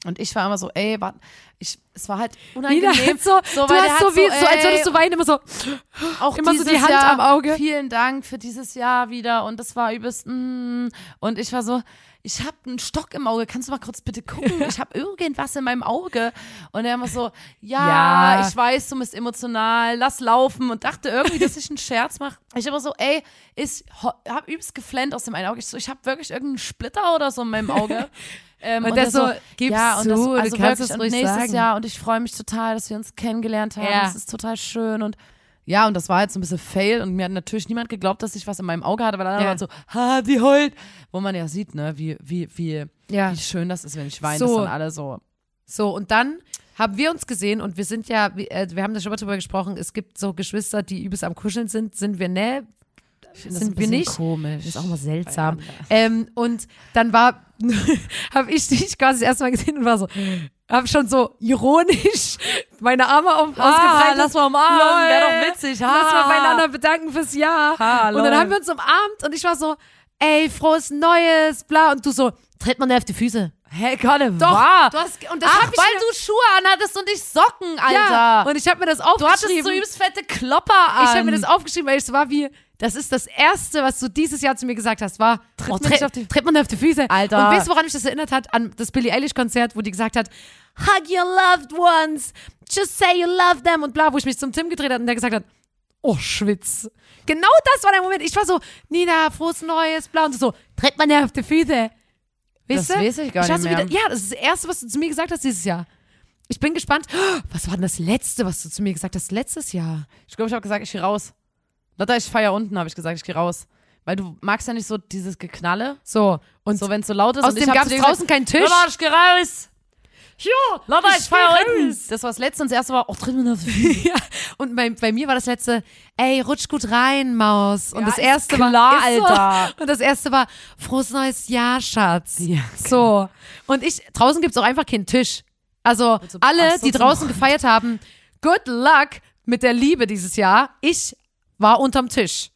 Und ich war immer so, ey, warte, ich, es war halt Nina, unangenehm. so, so, du hast so, wie, so, als ey, würdest du weinen, immer so. auch immer so die Hand Jahr, am Auge. Vielen Dank für dieses Jahr wieder und das war übelst. Mm, und ich war so, ich habe einen Stock im Auge. Kannst du mal kurz bitte gucken? Ich habe irgendwas in meinem Auge. Und er immer so, ja, Ja. ich weiß, du bist emotional, lass laufen. Und dachte irgendwie, dass ich einen Scherz mache. Ich immer so, ey, ich habe übelst geflennt aus dem einen Auge. Ich so, ich habe wirklich irgendeinen Splitter oder so in meinem Auge. Ähm, Und der so, gib's ja, und zu, das, du also kannst wirklich, es und ruhig nächstes sagen. Jahr und ich freue mich total, dass wir uns kennengelernt haben. Ja. Das ist total schön und ja, und das war jetzt so ein bisschen Fail und mir hat natürlich niemand geglaubt, dass ich was in meinem Auge hatte, weil alle Ja. waren so, ha, die heult. Wo man ja sieht, ne, wie, wie, wie, Ja. wie schön das ist, wenn ich weine, So. das sind alle so. So, und dann haben wir uns gesehen und wir sind ja, wir, äh, wir haben da schon mal drüber gesprochen, es gibt so Geschwister, die übelst am Kuscheln sind, sind wir, ne? Das Sind wir nicht? komisch. Das ist auch mal seltsam. Ähm, und dann war, habe ich dich quasi das erste Mal gesehen und war so, habe schon so ironisch meine Arme auf, Ah, ausgebreitet. lass mal umarmen, Lol. wär doch witzig. Ha. Lass mal beieinander bedanken fürs Jahr. Ha, und dann haben wir uns umarmt und ich war so, ey, frohes Neues, bla. Und du so, tritt man auf die Füße. Hey, Conne, Doch, du hast, und das Ach, weil du Schuhe anhattest und ich Socken, Alter. Ja, und ich habe mir das du hattest aufgeschrieben. so übelst fette Klopper an. ich habe mir das aufgeschrieben, weil es war wie, das ist das Erste, was du dieses Jahr zu mir gesagt hast, war, Tritt oh, nicht auf die- tritt man auf die Füße. Alter. Und weißt du, woran mich das erinnert hat? An das Billie Eilish-Konzert, wo die gesagt hat, hug your loved ones, just say you love them und bla, wo ich mich zum Tim gedreht hat und der gesagt hat, oh, schwitz. Genau das war der Moment. Ich war so, Nina, frohes Neues, bla, und so, tritt man ja auf die Füße. Weißt Das du? weiß ich gar war nicht mehr. Wieder, ja, das ist das Erste, was du zu mir gesagt hast dieses Jahr. Ich bin gespannt. Was war denn das Letzte, was du zu mir gesagt hast letztes Jahr? Ich glaube, ich habe gesagt, ich gehe raus. Lotta, ich feier unten, habe ich gesagt, ich gehe raus. Weil du magst ja nicht so dieses Geknalle. So, und So, wenn es so laut ist. und ich außerdem hab gab es draußen keinen Tisch. Lotta, ich geh raus. Ja, geh unten. raus. Das war das Letzte und das Erste war, oh, drin das. ja. Und bei, bei mir war das letzte, ey, rutsch gut rein, Maus. Und Ja, das ist erste klar, war, ist so. Alter. Und das erste war, frohes neues Jahr, Schatz. Ja, So. Und ich, draußen gibt's auch einfach keinen Tisch. Also, so- alle, so, die draußen gefeiert haben, good luck mit der Liebe dieses Jahr. Ich war unterm Tisch.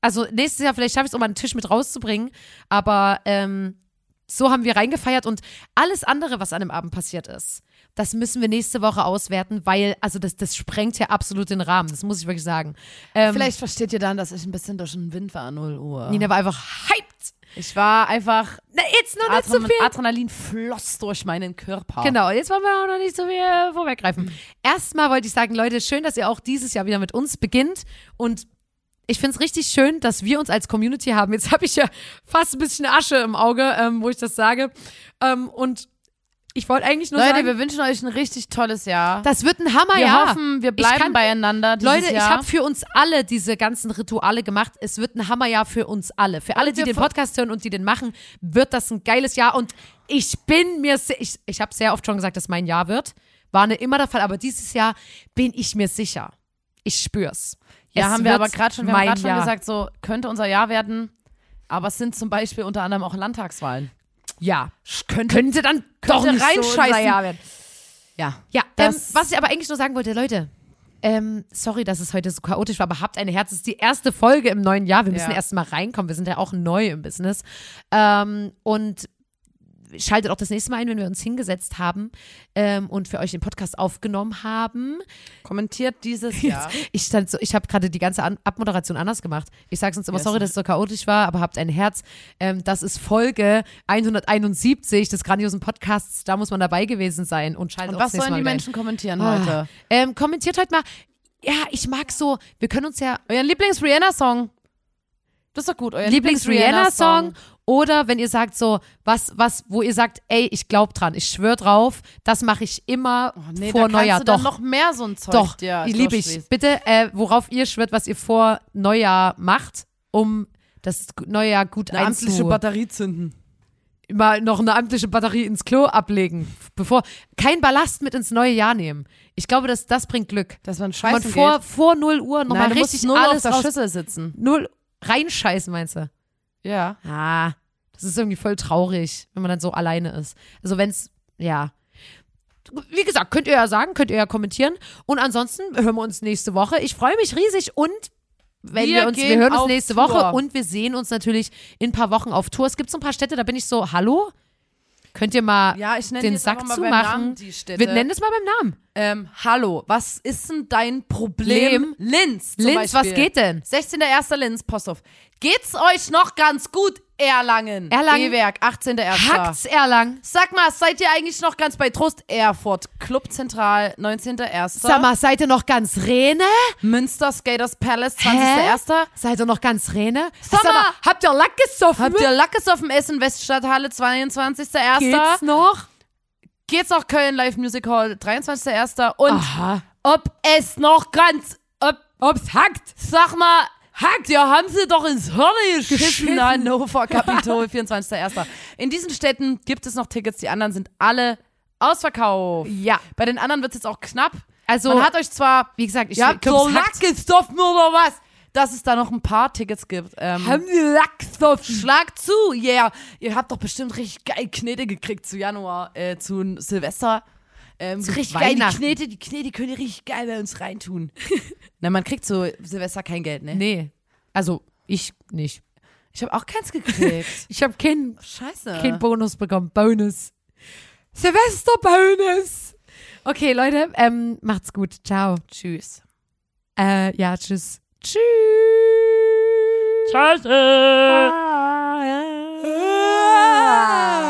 Also, nächstes Jahr vielleicht schaffe ich es, um einen Tisch mit rauszubringen. Aber, ähm, so haben wir reingefeiert und alles andere, was an dem Abend passiert ist, das müssen wir nächste Woche auswerten, weil, also das, das sprengt ja absolut den Rahmen, das muss ich wirklich sagen. Ähm, Vielleicht versteht ihr dann, dass ich ein bisschen durch den Wind war, 0 Uhr. Nina war einfach hyped. Ich war einfach, Na, jetzt noch nicht so viel. Adrenalin floss durch meinen Körper. Genau, jetzt wollen wir auch noch nicht so viel vorweggreifen. Erstmal wollte ich sagen, Leute, schön, dass ihr auch dieses Jahr wieder mit uns beginnt und ich finde es richtig schön, dass wir uns als Community haben. Jetzt habe ich ja fast ein bisschen Asche im Auge, ähm, wo ich das sage. Ähm, und ich wollte eigentlich nur Leute, sagen, wir wünschen euch ein richtig tolles Jahr. das wird ein Hammer, wir ja. hoffen, wir Ich bleiben kann- beieinander dieses Leute, ich Jahr. habe für uns alle diese ganzen Rituale gemacht. Es wird ein Hammerjahr für uns alle. Für alle, die den Podcast hören und die den machen, wird das ein geiles Jahr. Und ich bin mir, ich, ich habe sehr oft schon gesagt, dass mein Jahr wird. War nicht immer der Fall, aber dieses Jahr bin ich mir sicher. Ich spür's. Ja, Es haben wir aber gerade schon, wir haben schon Jahr. gesagt, so könnte unser Jahr werden. Aber es sind zum Beispiel unter anderem auch Landtagswahlen. Ja, Könnte, könnte dann doch könnte nicht so unser reinscheißen. Jahr werden. ja. Ja, ähm, was ich aber eigentlich nur sagen wollte, Leute, ähm, sorry, dass es heute so chaotisch war, aber habt ein Herz. Es ist die erste Folge im neuen Jahr. Wir müssen Ja. erst mal reinkommen. Wir sind ja auch neu im Business. Ähm, und schaltet auch das nächste Mal ein, wenn wir uns hingesetzt haben ähm, und für euch den Podcast aufgenommen haben. Kommentiert dieses Jahr. Ich stand so, ich habe gerade die ganze An Abmoderation anders gemacht. Ich sage sonst immer, Ja, sorry, dass es so chaotisch war, aber habt ein Herz. Ähm, das ist Folge 171 des grandiosen Podcasts. Da muss man dabei gewesen sein und schaltet Und auch was das nächste sollen die. Menschen kommentieren Ah. heute? Ähm, kommentiert heute mal. Ja, ich mag so, wir können uns ja Euren Lieblings-Rihanna-Song. Das ist doch gut. Euer Lieblings-Rihanna-Song oder wenn ihr sagt so, was, was, wo ihr sagt, ey, ich glaub dran, ich schwör drauf, das mache ich immer Oh, nee, vor da Neujahr. du dann Doch, noch mehr so ein Zeug doch, dir liebe ich. Bitte, äh, worauf ihr schwört, was ihr vor Neujahr macht, um das neue Jahr gut Eine amtliche. Batterie zünden. mal noch eine amtliche Batterie ins Klo ablegen, bevor kein Ballast mit ins neue Jahr nehmen. Ich glaube, dass das bringt Glück. Dass man Man scheißen vor, geht. vor 0 Uhr nochmal richtig alles auf der Schüssel sitzen. null reinscheißen, meinst du? Ja. Ah, das ist irgendwie voll traurig, wenn man dann so alleine ist. Also wenn's, ja. Wie gesagt, könnt ihr ja sagen, könnt ihr ja kommentieren. Und ansonsten hören wir uns nächste Woche. Ich freue mich riesig und wenn wir, Wir uns, wir hören uns nächste Tour. Woche und wir sehen uns natürlich in ein paar Wochen auf Tour. Es gibt so ein paar Städte, da bin ich so, hallo? Könnt ihr mal Ja, den Sack mal zu beim machen? Namen, die Städte. Wir nennen es mal beim Namen. Ähm, hallo, was ist denn dein Problem? Linz zum Linz, was Beispiel. geht denn? 16.01. Linz, Post auf. Geht's euch noch ganz gut, Erlangen? Erlangen. E-Werk, 18.01. Hackt's Erlang. Sag mal, seid ihr eigentlich noch ganz bei Trost? Erfurt, Club Zentral, 19.01. Sag mal, seid ihr noch ganz Rene? Münster, Skaters Palace, Hä? 20.01. Seid ihr noch ganz Rene? Sag mal, habt ihr Lack gesoffen? Habt ihr Lackes auf dem Essen, Weststadthalle, 22.01. Geht's noch? Geht's noch Köln, Live Music Hall, 23.01. Und Aha. ob es noch ganz, ob, Ob's hackt. sag mal, hackt, ja, haben sie doch ins Hirn geschissen, Geschissen. Hannover, Kapitol, 24.01. In diesen Städten gibt es noch Tickets, die anderen sind alle ausverkauft. Ja. Bei den anderen wird es jetzt auch knapp. Also, Man hat euch zwar, wie gesagt, ich habt glaub, so es hackt. Lack gesoffen oder was? Dass es da noch ein paar Tickets gibt. Ähm, Haben wir Lack gesoffen? Schlag zu, yeah. Ihr habt doch bestimmt richtig geil Knete gekriegt zu Januar, äh, zu Silvester. Ähm, so richtig geil, die Knete, die Knete können die richtig geil bei uns reintun. Na, man kriegt so Silvester kein Geld, ne? Nee. Also, ich nicht. Ich habe auch keins gekriegt. ich habe keinen Scheiße. kein Bonus bekommen. Bonus. Silvester-Bonus. Okay, Leute, ähm, macht's gut. Ciao. Tschüss. Äh, ja, tschüss. Tschüss. Scheiße. Ah, ja. ah.